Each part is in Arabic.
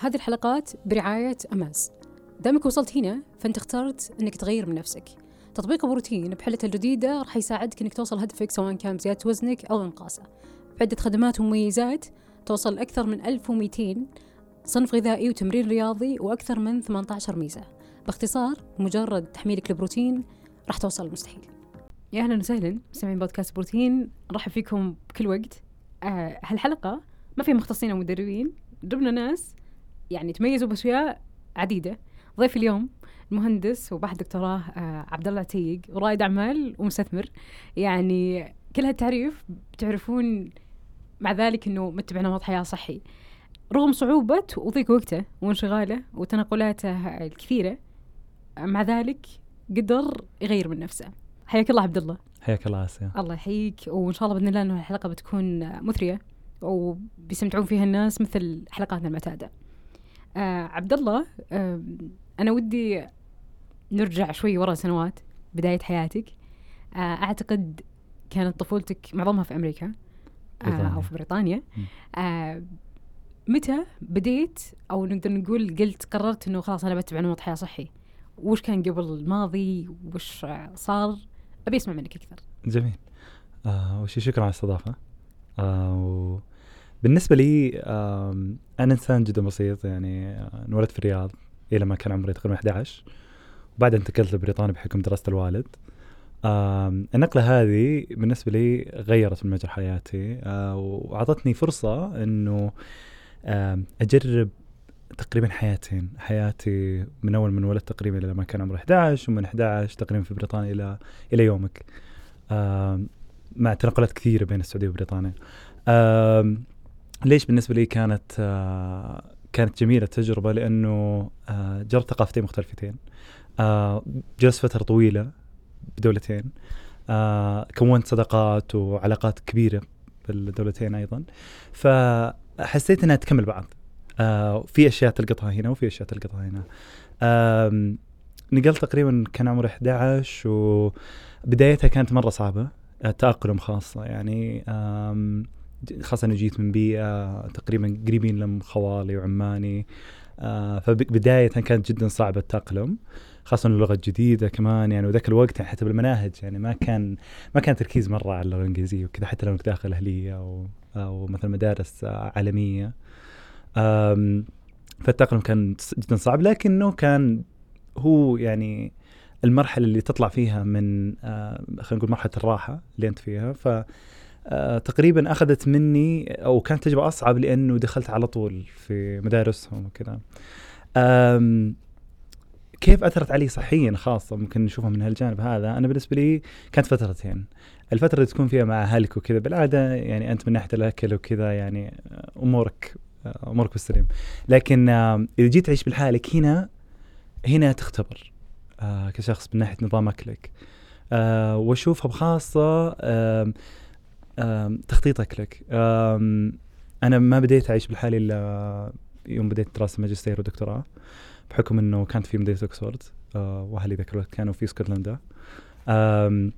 هذه الحلقات برعاية أماز. دامك وصلت هنا فأنت اخترت أنك تغير من نفسك. تطبيق بروتين بحلته الجديدة راح يساعدك أنك توصل هدفك سواء كان بزيادة وزنك أو إنقاصه. بعدة خدمات ومميزات توصل أكثر من 1200 صنف غذائي وتمرين رياضي وأكثر من 18 ميزة. باختصار مجرد تحميلك البروتين راح توصل المستحيل يا أهلا وسهلا مستمعين بودكاست بروتين نرحب فيكم بكل وقت. آه هالحلقة ما فيها مختصين أو مدربين جبنا ناس يعني تميزوا بأشياء عديدة. ضيف اليوم المهندس وباحث دكتوراه آه عبد الله عتيق ورائد أعمال ومستثمر. يعني كل هالتعريف بتعرفون مع ذلك إنه متبع نمط حياة صحي. رغم صعوبة وضيق وقته وانشغاله وتنقلاته الكثيرة مع ذلك قدر يغير من نفسه. حياك الله عبد الله حياك الله اسيا الله يحييك. وإن شاء الله بإذن الله إنه الحلقة بتكون مثرية وبيستمتعون فيها الناس مثل حلقاتنا المعتادة. آه عبد الله آه أنا ودي نرجع شوي ورا سنوات بداية حياتك. آه أعتقد كانت طفولتك معظمها في أمريكا آه أو في بريطانيا. آه متى بديت؟ أو نقدر نقول قلت قررت إنه خلاص أنا بتبع نمط حياة صحي. وش كان قبل الماضي؟ وش صار؟ أبي أسمع منك أكثر. جميل. آه وش شكرا على الاستضافة. آه بالنسبة لي أنا إنسان جدا بسيط يعني آه انولدت في الرياض إلى ما كان عمري تقريبا 11 وبعدين انتقلت لبريطانيا بحكم دراسه الوالد. النقلة هذه بالنسبة لي غيرت من مجرى حياتي آه وأعطتني فرصة أنه آه أجرب تقريبا حياتين. حياتي من أول من ولدت تقريبا إلى ما كان عمري 11 ومن 11 تقريبا في بريطانيا إلى إلى يومك. مع تنقلات كثيرة بين السعودية وبريطانيا. ليش بالنسبة لي كانت آه كانت جميلة التجربة؟ لأنه آه جربت ثقافتين مختلفتين. آه جلست فترة طويلة بدولتين. كونت صداقات وعلاقات كبيرة بالدولتين أيضا. فحسيت أنها تكمل بعض. في أشياء تلقطها هنا وفي أشياء تلقطها هنا. نقلت تقريبا كان عمري 11 وبدايتها كانت مرة صعبة. التأقلم خاصة يعني. خاصة أنا جيت من بيئة تقريبا قريبين لم خوالي وعماني آه فبداية كانت جدا صعبة التأقلم خاصة اللغة الجديدة كمان يعني وذاك الوقت يعني حتى بالمناهج يعني ما كان ما كان تركيز مرة على اللغة الإنجليزية وكذا حتى لو داخل أهلية أو أو مثلا مدارس عالمية. فالتأقلم كان جدا صعب لكنه كان هو يعني المرحلة اللي تطلع فيها من آه خلينا نقول مرحلة الراحة اللي أنت فيها. ف آه تقريبا أخذت مني أو كانت تجربة أصعب لأنه دخلت على طول في مدارسهم وكذا. كيف أثرت علي صحيا خاصة؟ ممكن نشوفها من هالجانب هذا. أنا بالنسبة لي كانت فترتين. الفترة اللي تكون فيها مع أهلك وكذا. بالعادة يعني أنت من ناحية الأكل وكذا يعني أمورك أمورك بالسليم. لكن إذا جيت تعيش بالحالك هنا هنا تختبر آه كشخص من ناحية نظام أكلك. آه وأشوفها بخاصة تخطيط اكلك آه أنا ما بديت أعيش بالحالي إلا يوم بديت دراسة ماجستير ودكتوراه بحكم إنه كانت في مدينة اوكسفورد آه وأهلي ذاك الوقت كانوا في اسكتلندا آه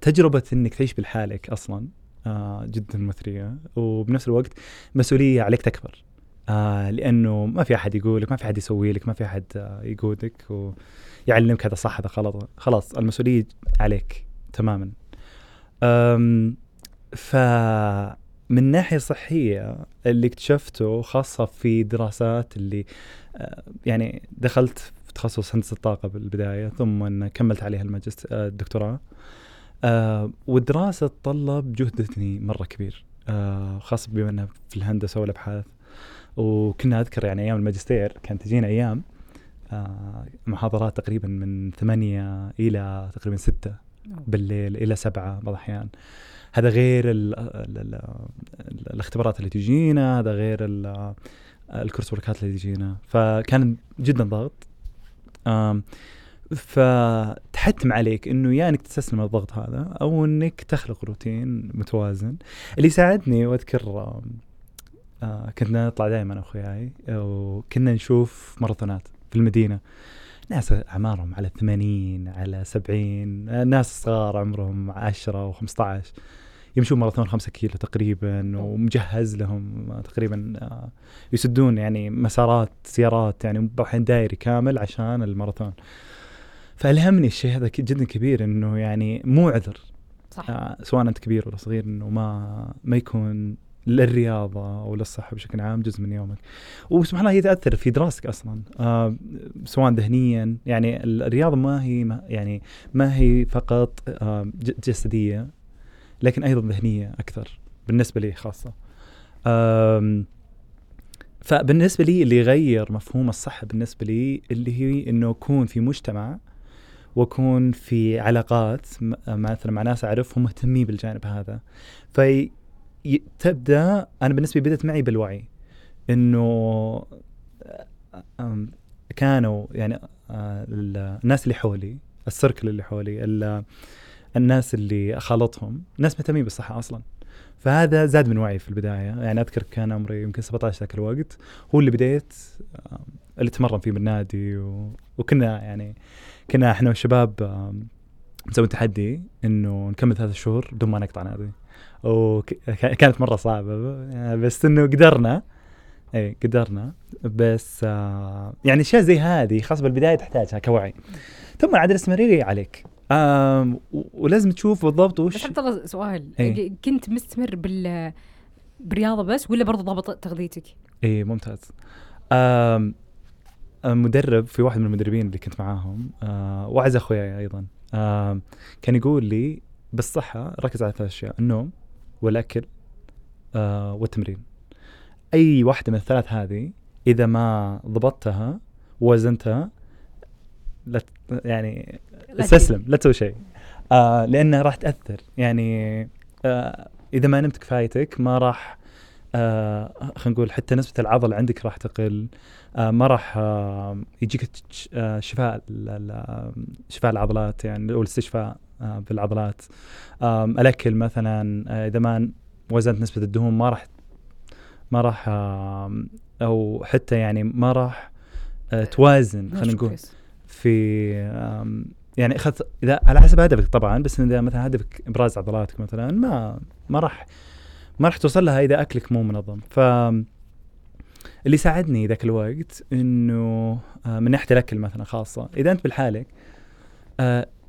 تجربة إنك تعيش بالحالك أصلا آه جدا مثرية وبنفس الوقت مسؤولية عليك تكبر. آه لأنه ما في أحد يقول لك ما في أحد يسوي لك ما في أحد آه يقودك ويعلمك هذا صح هذا غلط. خلاص المسؤولية عليك تماما. ف من ناحية صحية اللي اكتشفته خاصة في دراسات اللي يعني دخلت في تخصص هندسة الطاقة بالبداية ثم كملت عليها الماجست الدكتوراه. والدراسة تطلب جهد ذهني مرة كبير خاصه بما إنها في الهندسة والابحاث وكنا أذكر يعني أيام الماجستير كانت تجينا أيام محاضرات تقريبا من ثمانية إلى تقريبا ستة. بالليل إلى سبعة بعض الاحيان هذا غير ال ال ال الاختبارات اللي تجينا هذا غير الكورس وركات اللي تجينا. فكان جدا ضغط. فتحتم عليك إنه يا إنك تستسلم الضغط هذا أو إنك تخلق روتين متوازن. اللي ساعدني وأذكر آه كنا نطلع دائما أنا واخوياي وكنا نشوف ماراثونات في المدينة. ناس أعمارهم على 80 على 70 ناس صغار عمرهم 10 و15 يمشون ماراثون خمسة كيلو تقريبا ومجهز لهم تقريبا آه، يسدون يعني مسارات سيارات يعني الحين دايري كامل عشان الماراثون. فألهمني الشيء هذا جدا كبير إنه يعني مو عذر. صح آه سواء أنت كبير ولا صغير إنه ما ما يكون للرياضة أو للصحة بشكل عام جزء من يومك. وسبحان الله هي تأثر في دراستك أصلا. آه سواء ذهنيا يعني الرياضة ما هي ما يعني ما هي فقط آه جسدية لكن أيضا ذهنية أكثر بالنسبة لي خاصة. آه فبالنسبة لي اللي يغير مفهوم الصحة بالنسبة لي اللي هي إنه أكون في مجتمع وأكون في علاقات مثلا مع ناس أعرفهم مهتمين بالجانب هذا. في تبدأ أنا بالنسبة بدأت معي بالوعي إنه كانوا يعني آه، الناس اللي حولي السيركل اللي حولي الناس اللي خالطهم ناس مهتمين بالصحة أصلا. فهذا زاد من وعي في البداية. يعني أذكر كان عمري يمكن 17 ذاك الوقت هو اللي بديت اللي تمرن فيه بالنادي و... وكنا يعني كنا إحنا والشباب نسوي تحدي إنه نكمل ثلاث شهور بدون ما نقطع نادي. وكانت مرة صعبة بس إنه قدرنا. اي قدرنا. بس آه يعني أشياء زي هذه خاصه بالبداية تحتاجها كوعي. ثم عاد الاستمراريه عليك. آه ولازم تشوف بالضبط وش بس عبد الله سؤال. أي. كنت مستمر بال بالرياضة بس ولا برضه ضابط تغذيتك؟ اي ممتاز. آه مدرب في واحد من المدربين اللي كنت معاهم آه وأعز أخوياي أيضا. آه كان يقول لي بالصحة ركز على ثلاث أشياء النوم والأكل آه والتمرين. أي واحدة من الثلاث هذه إذا ما ضبطتها ووزنتها لا يعني استسلم لا تسوي شيء. آه لأنها راح تأثر. يعني آه إذا ما نمت كفايتك ما راح آه خلينا نقول حتى نسبة العضل عندك راح تقل. آه ما راح آه يجيك آه شفاء شفاء العضلات يعني أو الاستشفاء. آه بالعضلات آه الأكل مثلا آه إذا ما وزنت نسبة الدهون ما راح ما راح أو حتى يعني ما راح آه توازن خلينا نقول. في يعني أخذت إذا على حسب هدفك طبعا بس إذا مثلا هدفك إبراز عضلاتك مثلا ما ما راح ما راح توصل لها إذا أكلك مو منظم. ف اللي ساعدني ذاك الوقت إنه من ناحية الأكل مثلا خاصة. إذا أنت بالحالك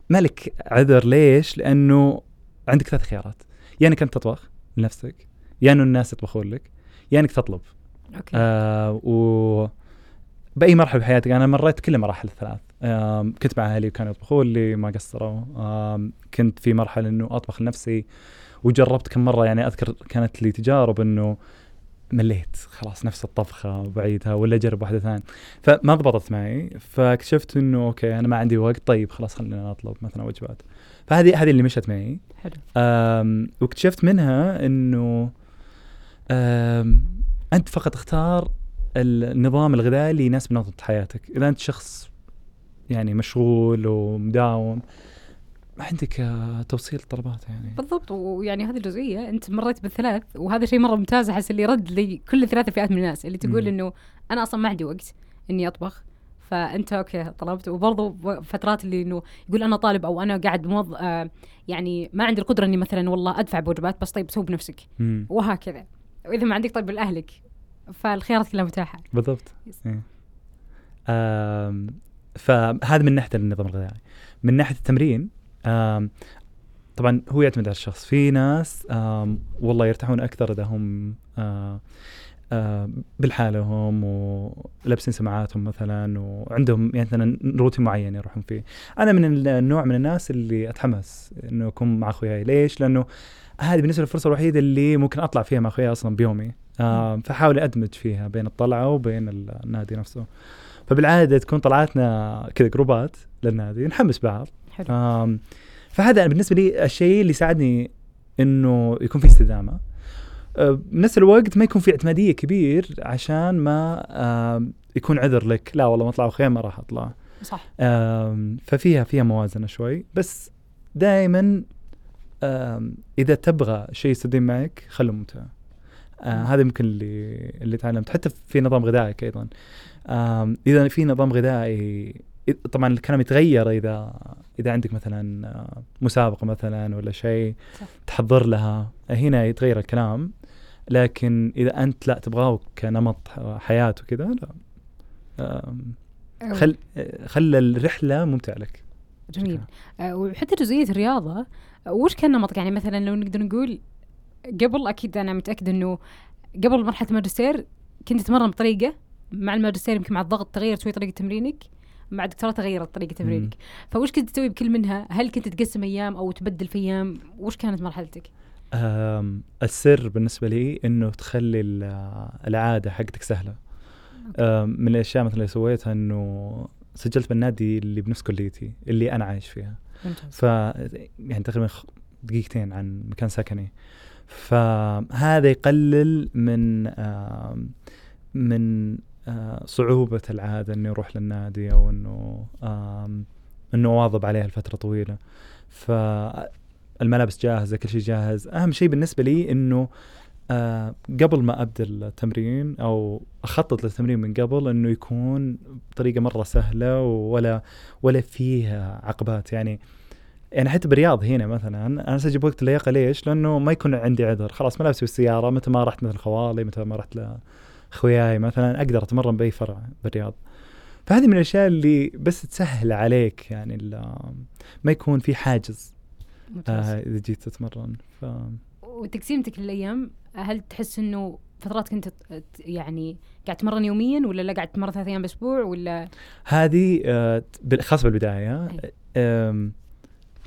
مالك عذر ليش؟ لأنه عندك ثلاث خيارات. يا إنك أنت تطبخ لنفسك يا إنه الناس يطبخون لك يا إنك تطلب. أوكي. آه و بأي مرحلة بحياتك؟ أنا مريت كل المراحل الثلاث. كنت مع أهلي وكانوا يطبخون لي ما قصروا. كنت في مرحلة إنه أطبخ لنفسي وجربت كم مرة يعني أذكر كانت لي تجارب إنه مليت. خلاص نفس الطبخة بعيدها ولا اجرب واحدة ثانية. فما ضبطت معي فاكتشفت إنه أوكي أنا ما عندي وقت. طيب خلاص خلينا اطلب مثلا وجبات. فهذه هذه اللي مشت معي. حلو. واكتشفت منها إنه أنت فقط اختار النظام الغذائي اللي يناسب نمط حياتك. إذا أنت شخص يعني مشغول ومداوم ما عندك توصيل طلبات يعني. بالضبط ويعني هذه الجزئيه أنت مريت بالثلاث وهذا شيء مرة ممتاز أحس اللي رد لي كل ثلاث فئات من الناس اللي تقول إنه أنا أصلا ما عندي وقت إني أطبخ. فأنت أوكي طلبت. وبرضه فترات اللي إنه يقول أنا طالب أو أنا قاعد موظ آه يعني ما عندي القدرة إني مثلا والله أدفع بوجبات بس طيب سوي بنفسك. مم. وهكذا. وإذا ما عندك طيب لأهلك فالخيارات كلها متاحة. بالضبط. إيه. فهذا من ناحية النظام الغذائي. من ناحية التمرين طبعا هو يعتمد على الشخص. في ناس والله يرتاحون أكثر إذا هم بالحالهم ولابسين سماعاتهم مثلا وعندهم يعني مثلا روتين معين يروحون فيه. أنا من النوع من الناس اللي أتحمس إنه أكون مع اخوياي ليش؟ لأنه هذه بالنسبة للفرصة الوحيدة اللي ممكن أطلع فيها مع اخوياي أصلا بيومي. فحاول أدمج فيها بين الطلعة وبين النادي نفسه. فبالعادة تكون طلعاتنا كذا جروبات للنادي نحمس بعض. حلو. فهذا بالنسبة لي الشيء اللي ساعدني إنه يكون في استدامة. أه، بنفس الوقت ما يكون في اعتمادية كبير عشان ما يكون عذر لك. لا والله ما اطلع خير ما راح أطلع. صح. ففيها فيها موازنة شوي. بس دائما إذا تبغى شيء يستديم معك خله ممتع. آه هذا يمكن اللي اللي تعلمت. حتى في نظام غذائك أيضا. إذا في نظام غذائي طبعا الكلام يتغير اذا إذا عندك مثلا آه، مسابقة مثلا ولا شيء. تحضر لها. هنا يتغير الكلام لكن إذا أنت لا تبغاه كنمط حياة وكذا لا. خل خلى الرحلة ممتعة لك. جميل. آه، وحتى جزئية الرياضة آه، وش كان نمطك يعني مثلا لو نقدر نقول قبل أكيد أنا متأكد إنه قبل مرحلة الماجستير كنت تتمرن بطريقة مع الماجستير يمكن مع الضغط تغيرت شوي طريقة تمرينك. مع الدكتوراه تغيرت طريقة تمرينك. فوش كنت تسوي بكل منها؟ هل كنت تقسم أيام أو تبدل في أيام؟ وش كانت مرحلتك؟ السر بالنسبة لي إنه تخلي ال- العادة حقتك سهلة. آم، من الأشياء مثلا اللي سويتها إنه سجلت بالنادي اللي بنفس كليتي اللي أنا عايش فيها. ف يعني تقريبا دقيقتين عن مكان سكني. فهذا يقلل من من صعوبة العادة إني أروح للنادي أو إنه إنه أواظب عليها لفترة طويلة. فالملابس جاهزة كل شيء جاهز. أهم شيء بالنسبة لي إنه آه قبل ما أبدأ التمرين أو أخطط للتمرين من قبل إنه يكون بطريقة مرة سهلة ولا ولا فيه عقبات. يعني يعني حتى بالرياض هنا مثلا أنا اسجل بوقت اللياقه ليش؟ لأنه ما يكون عندي عذر. خلاص ملابسي بالسيارة متى ما رحت مثل خوالي متى ما رحت لاخوياي مثلا أقدر أتمرن بأي فرع بالرياض. فهذه من الأشياء اللي بس تسهل عليك يعني ما يكون في حاجز آه إذا جيت تتمرن. ف وتقسيمتك للأيام هل تحس إنه فترات كنت يعني قاعد تمرن يوميا ولا لا قاعد تمرن ثلاث أيام بالاسبوع ولا؟ هذه آه، بال- خاصة بالبداية آم،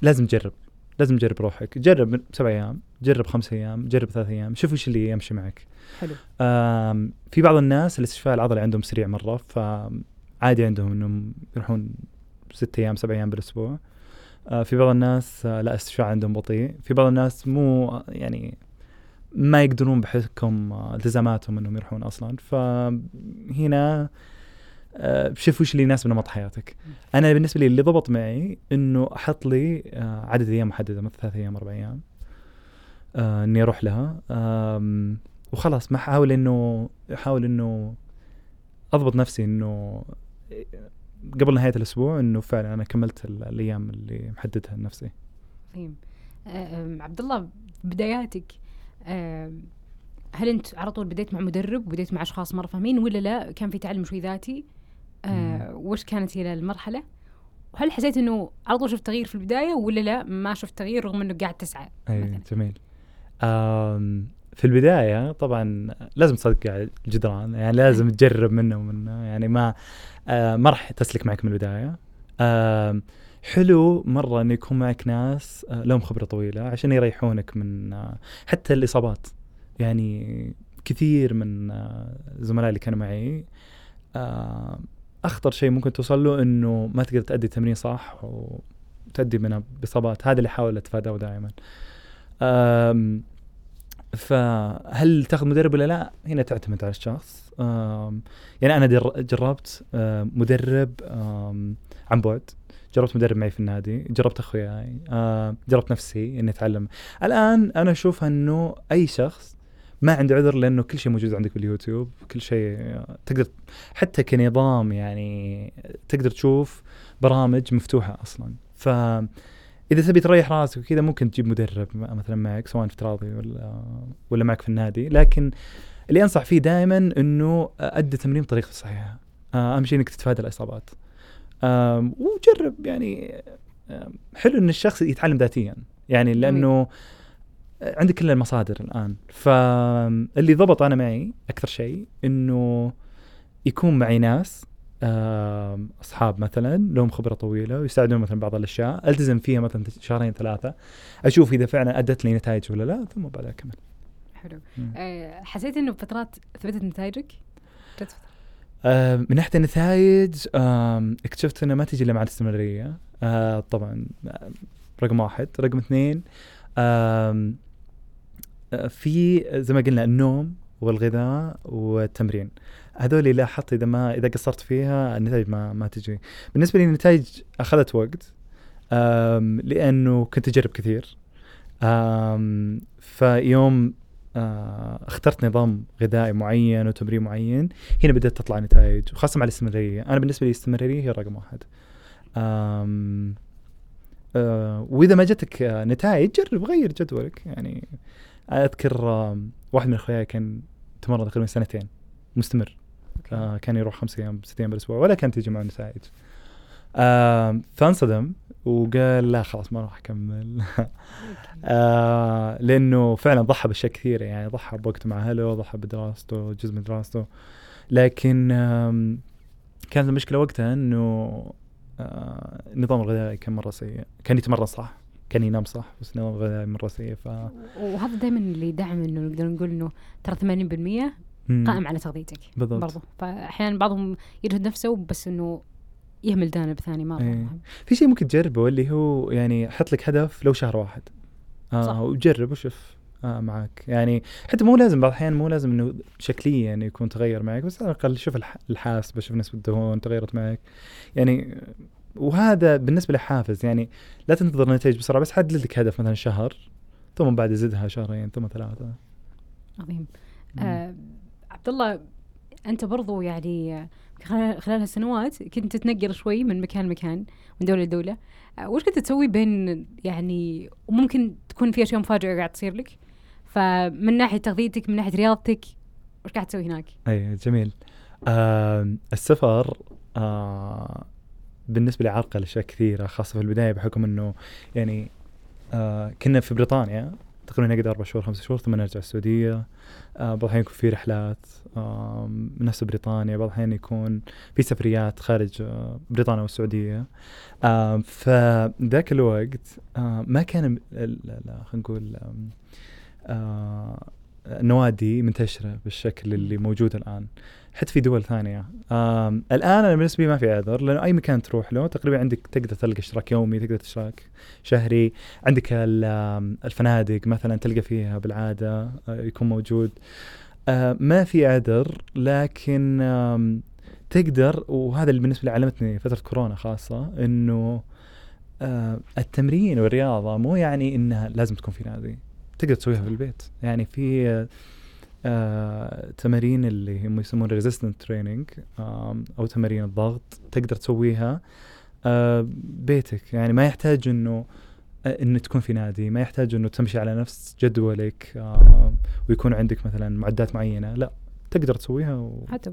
لازم تجرب. لازم تجرب روحك. جرب سبع أيام جرب خمس أيام جرب ثلاث أيام شوف إيش اللي يمشي معك. حلو. في بعض الناس الاستشفاء العضلي عندهم سريع مرة فعادي عندهم إنهم يروحون ست أيام سبع أيام بالأسبوع. في بعض الناس لا الاستشفاء عندهم بطيء. في بعض الناس مو يعني ما يقدرون بحكم التزاماتهم إنهم يروحون أصلا. فهنا شوف وش اللي يناسب نمط حياتك. أنا بالنسبة لي اللي ضبط معي إنه أحط لي آه، عدد أيام محددة مثلا ثلاث أيام أربع أيام آه، إني أروح لها. وخلاص ما احاول إنه أحاول إنه أضبط نفسي إنه قبل نهاية الأسبوع إنه فعلا أنا كملت ال- الأيام اللي محددها لنفسي. أم، عبد الله بداياتك هل أنت على طول بديت مع مدرب وبديت مع أشخاص مرة فاهمين ولا لا؟ كان في تعلم شوي ذاتي؟ أه، وش كانت هي المرحله وهل حسيت إنه على طول شفت تغيير في البداية ولا لا؟ ما شفت تغيير رغم إنه قاعد تسعى اي مثلاً؟ جميل. في البداية طبعا لازم تصدق الجدران يعني لازم تجرب منه ومنه يعني ما آه، ما راح تسلك معك من البداية. آم، حلو مرة انه يكون معك ناس آه، لهم خبرة طويلة عشان يريحونك من آه، حتى الإصابات. يعني كثير من آه، زملائي اللي كانوا معي آه، أخطر شيء ممكن توصل له إنه ما تقدر تأدي التمرين صح وتأدي منها بإصابات هذا اللي أحاول أتفاداه دائما فهل تاخذ مدرب ولا لا؟ هنا تعتمد على الشخص. يعني أنا جربت مدرب عن بعد، جربت مدرب معي في النادي، جربت أخوياي، جربت نفسي إني أتعلم. الآن أنا أشوف إنه أي شخص ما عنده عذر لأنه كل شيء موجود عندك باليوتيوب، كل شيء تقدر حتى كنظام يعني تقدر تشوف برامج مفتوحة أصلا. ف إذا تبي تريح راسك وكذا ممكن تجيب مدرب مثلا معك سواء افتراضي ولا ولا معك في النادي. لكن اللي أنصح فيه دائما إنه أدي التمرين بطريقة صحيحة. آه، أهم شيء إنك تتفادى الإصابات. وجرب يعني حلو إن الشخص يتعلم ذاتيا. يعني لأنه عندك كل المصادر الآن فاللي ضبط أنا معي أكثر شيء إنه يكون معي ناس أصحاب مثلا لهم خبرة طويلة ويساعدون مثلا بعض الأشياء ألتزم فيها مثلا شهرين ثلاثة أشوف إذا فعلا أدت لي نتائج ولا لا ثم بعدها أكمل حلو. أه، حسيت إنه بفترات ثبتت نتائجك؟ جت. آه، من ناحية النتائج آم، اكتشفت انها ما تجي إلا مع الاستمرارية آه، طبعا رقم واحد رقم اثنين في زي ما قلنا النوم والغذاء والتمرين. هذول لاحظت إذا ما إذا قصرت فيها النتائج ما ما تجي. بالنسبة لي النتائج أخذت وقت لأنه كنت أجرب كثير. فيوم آه اخترت نظام غذائي معين وتمرين معين هنا بدأت تطلع نتائج وخاصة مع الاستمرارية. أنا بالنسبة لي الاستمرارية هي رقم واحد. آم آه وإذا ما جتك آه نتائج جرب غير جدولك. يعني أذكر آه واحد من أخوياي كان تمرن تقريبا سنتين مستمر. آه كان يروح خمس أيام ست أيام بالأسبوع ولا كانت تجي معه نتائج آه فانصدم وقال لا خلاص ما راح أكمل. آه لأنه فعلا ضحى باشياء كثيره يعني ضحى بوقته مع أهله ضحى بدراسته جزء من دراسته. لكن آه كانت المشكلة وقتها إنه آه النظام الغذائي كان مرة سيء كان يتمرن صح. كان ينام صح بس النظام الغذائي مره سيء ف وهذا دائما اللي يدعم إنه نقدر نقول إنه ترى 80% قائم على تغذيتك بالضبط. برضو. فاحيانا بعضهم يجهد نفسه بس إنه يهمل جانب ثاني مرة. مهم في شيء ممكن تجربه اللي هو يعني حط لك هدف لو شهر واحد. آه صح. وجرب وشوف. آه معك. يعني حتى مو لازم بعض الأحيان مو لازم إنه شكليا يعني يكون تغير معك بس على الأقل شوف الح- الحاسبة شوف نسبة الدهون تغيرت معك. يعني وهذا بالنسبة لحافز يعني لا تنتظر نتائج بسرعة بس حدد لك هدف مثلا شهر ثم بعد زدها شهرين ثم ثلاثة. عظيم. آه عبد الله أنت برضو يعني خلال خلال هالسنوات كنت تتنقل شوي من مكان لمكان من دولة لدولة. آه وش كنت تسوي بين يعني وممكن تكون في أشياء مفاجئة قاعد تصير لك؟ فمن ناحية تغذيتك من ناحية رياضتك وش قاعد تسوي هناك؟ أي جميل. آه السفر آه بالنسبة لي عرقل أشياء كثيرة خاصة في البداية بحكم إنه يعني آه كنا في بريطانيا تقريبا نقعد أربع شهور خمس شهور ثم نرجع السعودية. آه بعض الأحيان يكون في رحلات آه نفس بريطانيا بعض الأحيان يكون في سفريات خارج آه بريطانيا والسعودية. آه فذاك الوقت آه ما كان خلينا نقول آه النوادي منتشرة بالشكل اللي موجود الآن. حتى في دول ثانية. الآن أنا بالنسبة لي ما في عذر لأنه أي مكان تروح له تقريبا عندك تقدر تلقى اشتراك يومي تقدر اشتراك شهري. عندك الفنادق مثلا تلقى فيها بالعادة آه، يكون موجود. آه، ما في عذر لكن تقدر وهذا اللي بالنسبة لي علمتني فترة كورونا خاصة إنه آه، التمرين والرياضة مو يعني إنها لازم تكون في نادي تقدر تسويها في البيت. يعني في آه، تمارين اللي هم يسمون resistance training أو تمارين الضغط تقدر تسويها آه، بيتك. يعني ما يحتاج إنه آه، إنه تكون في نادي ما يحتاج إنه تمشي على نفس جدولك آه، ويكون عندك مثلا معدات معينة. لا تقدر تسويها و... حتى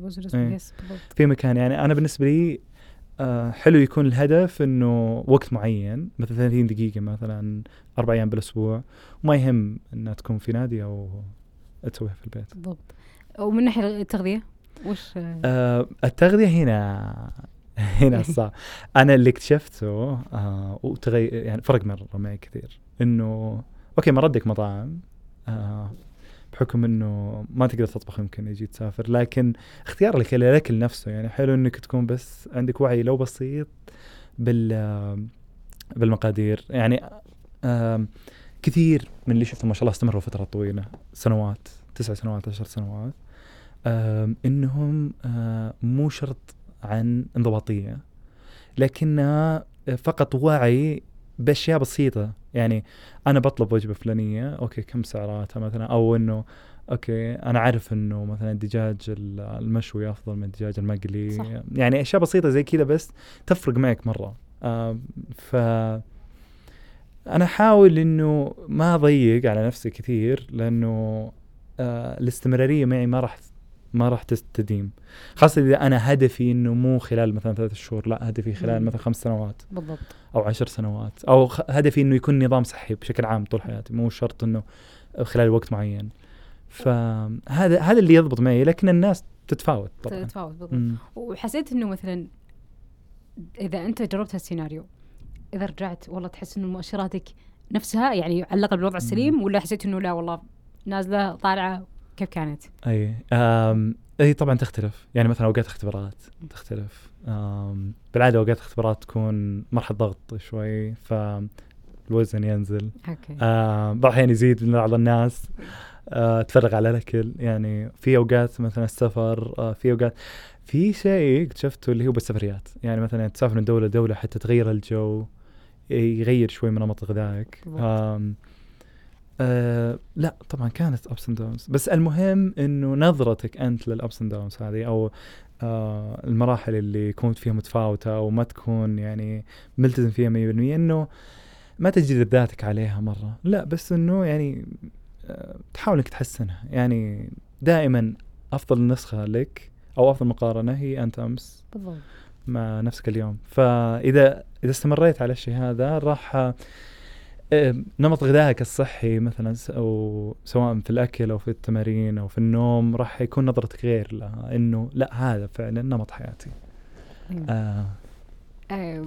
بالضبط. في مكان. يعني أنا بالنسبة لي آه حلو يكون الهدف إنه وقت معين مثلا 30 دقيقة مثلا أربع أيام بالأسبوع. وما يهم إنها تكون في نادي أو تسويها في البيت. بالضبط. ومن ناحية التغذية وش؟ آه، آه التغذية هنا هنا الصعب أنا اللي اكتشفته آه وتغير يعني فرق مره معي كثير. إنه أوكي ما ردك مطاعم آه بحكم إنه ما تقدر تطبخ يمكن يجي تسافر لكن اختيار لك الاكل نفسه يعني حلو إنك تكون بس عندك وعي لو بسيط بال آه، بالمقادير. يعني آم، كثير من اللي شفته ما شاء الله استمروا فترة طويلة سنوات تسع سنوات عشر سنوات. إنهم آه، مو شرط عن انضباطية لكنها فقط وعي بأشياء بسيطة. يعني أنا بطلب وجبة فلانية أوكي كم سعراتها مثلا؟ أو إنه أوكي أنا عارف إنه مثلا الدجاج ال- المشوي أفضل من الدجاج المقلي. صح. يعني أشياء بسيطة زي كذا بس تفرق معك مرة. آم، ف أنا احاول إنه ما أضيق على نفسي كثير لأنه آه الاستمرارية معي ما راح ما راح تستديم. خاصة إذا أنا هدفي إنه مو خلال مثلا ثلاث شهور لا هدفي خلال. مثلا خمس سنوات بالضبط. أو عشر سنوات خ- هدفي إنه يكون نظام صحي بشكل عام طول حياتي مو شرط إنه خلال وقت معين. فهذا هذا اللي يضبط معي لكن الناس تتفاوت طبعا. تتفاوت بالضبط. وحسيت إنه مثلا إذا أنت جربت هالسيناريو إذا رجعت والله تحس إنه مؤشراتك نفسها يعني على الاقل بالوضع السليم ولا حسيت إنه لا والله نازلة طالعة كيف كانت؟ أي أي طبعا تختلف. يعني مثلا أوقات اختبارات تختلف. بالعادة أوقات اختبارات تكون مرحلة ضغط شوي فالوزن ينزل. أوكي. بعض الأحيان يزيد من بعض الناس. آه تفرغ على الأكل. يعني في أوقات مثلا السفر آه في أوقات في شيء اكتشفته اللي هو بالسفريات. يعني مثلا تسافر من دولة لدولة حتى تغير الجو يغير شوي من نمط غذائك آه لا طبعا كانت ابس اند داونز بس المهم إنه نظرتك أنت لل ups and downs هذه أو آه المراحل اللي كنت فيها متفاوتة وما تكون يعني ملتزم فيها 100% إنه ما تجلد ذاتك عليها مرة. لا بس إنه يعني آه تحاول إنك تحسنها. يعني دائما أفضل نسخة لك أو افضل مقارنة هي أنت أمس. بالضبط. مع نفسك اليوم. فإذا إذا استمريت على الشيء هذا راح آه، نمط غذائك الصحي مثلا أو سواء في الأكل أو في التمارين أو في النوم راح يكون نظرتك غير لها. إنه لا هذا فعلا نمط حياتي. أيوة. آه. آه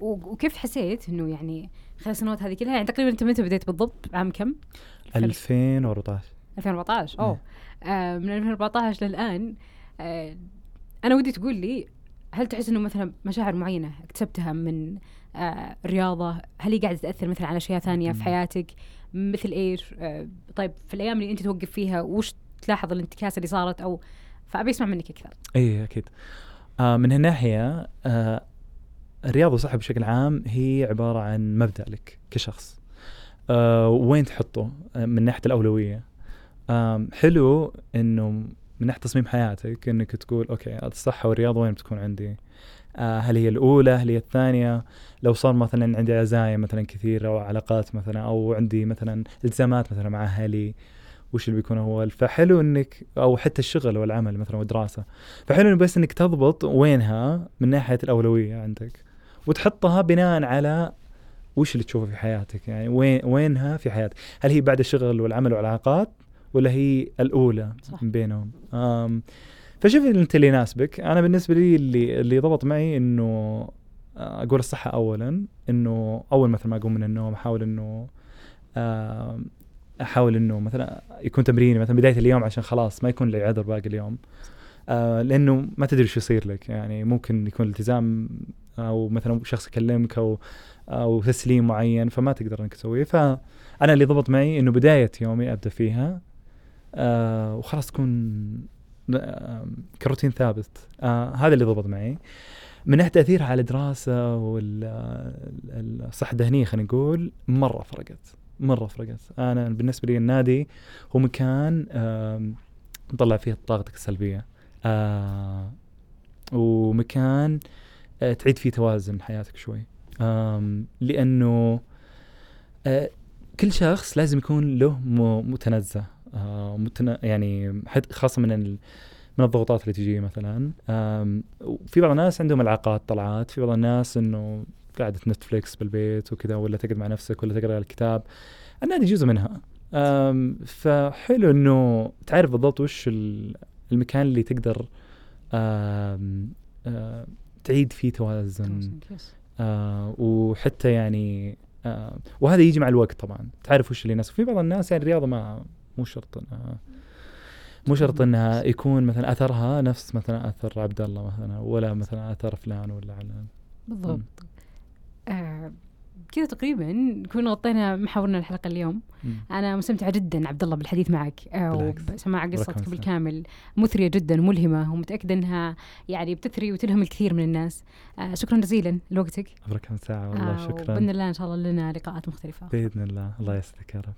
وكيف حسيت إنه يعني خلال السنوات هذه كلها؟ يعني تقريبا أنت متى بديت بالضبط؟ عام كم؟ 2014 2014 أوه. آه من 2014 للآن أنا ودي تقول لي هل تحس إنه مثلا مشاعر معينة اكتسبتها من آه الرياضه هل هي قاعدة تأثر مثلا على أشياء ثانية في. حياتك؟ مثل إيش؟ آه طيب في الأيام اللي أنت توقف فيها وش تلاحظ الانتكاسة اللي صارت؟ أو فأبي أسمع منك أكثر. اي أكيد. آه من هالناحية آه الرياضة والصحه بشكل عام هي عبارة عن مبدأ لك كشخص. آه وين تحطه؟ آه من ناحيه الأولوية. آم حلو إنه من ناحية تصميم حياتك إنك تقول أوكي الصحة والرياضة وين بتكون عندي؟ آه هل هي الأولى؟ هل هي الثانية؟ لو صار مثلا عندي عزايم مثلا كثيره أو علاقات مثلا أو عندي مثلا التزامات مثلا مع أهلي وش اللي بيكون اول فحلو إنك أو حتى الشغل والعمل مثلا والدراسة. فحلو بس إنك تضبط وينها من ناحية الأولوية عندك وتحطها بناء على وش اللي تشوفه في حياتك يعني وين وينها في حياتك؟ هل هي بعد الشغل والعمل والعلاقات؟ ولا هي الأولى صح. من بينهم. فشوف إنت اللي يناسبك. أنا بالنسبة لي اللي اللي ضبط معي إنه آه، أقول الصحة اولا إنه أول مثلا ما اقوم من النوم أحاول إنه أحاول إنه مثلا يكون تمريني مثلا بداية اليوم عشان خلاص ما يكون لي عذر باقي اليوم. آه لأنه ما تدري شو يصير لك. يعني ممكن يكون التزام أو مثلا شخص يكلمك أو أو تسليم معين فما تقدر إنك تسويه. فأنا اللي ضبط معي إنه بداية يومي أبدأ فيها. آه وخلاص تكون آه كروتين ثابت. آه هذا اللي ضبط معي. من ناحية تاثيرها على الدراسة والصحه الذهنية خلينا نقول مرة فرقت مرة فرقت. أنا بالنسبة لي النادي هو مكان آم، نطلع فيه طاقتك السلبية. آه ومكان آه تعيد فيه توازن حياتك شوي. لأنه آه كل شخص لازم يكون له متنزه. آه متن يعني خاصة من ال- من الضغوطات اللي تجي مثلا. آم، وفي بعض الناس عندهم العاقات طلعات في بعض الناس إنه قاعدة نتفليكس بالبيت وكذا ولا تقعد مع نفسك ولا تقرأ الكتاب. النادي جزء منها. آم، فحلو إنه تعرف بالضبط وش ال- المكان اللي تقدر آم، آه، تعيد فيه توازن. آه وحتى يعني آه وهذا يجي مع الوقت طبعا. تعرف وش اللي يناسب. في بعض الناس يعني الرياضة ما مو شرط انها مو شرط إنها يكون مثلا أثرها نفس مثلا أثر عبد الله مثلا ولا مثلا أثر فلان ولا علان. بالضبط. آه كذا تقريبا نكون غطينا محاورنا الحلقة اليوم. مم. أنا مستمتعة جدا عبد الله بالحديث معك. آه. وبسماع قصتك. بالكامل. مثرية جدا وملهمه ومتأكدة إنها يعني بتثري وتلهم الكثير من الناس. آه شكرا جزيلا لوقتك. عبر كم ساعة والله آه شكرا. وبإذن الله إن شاء الله لنا لقاءات مختلفة. بإذن الله. الله يسعدك يا رب.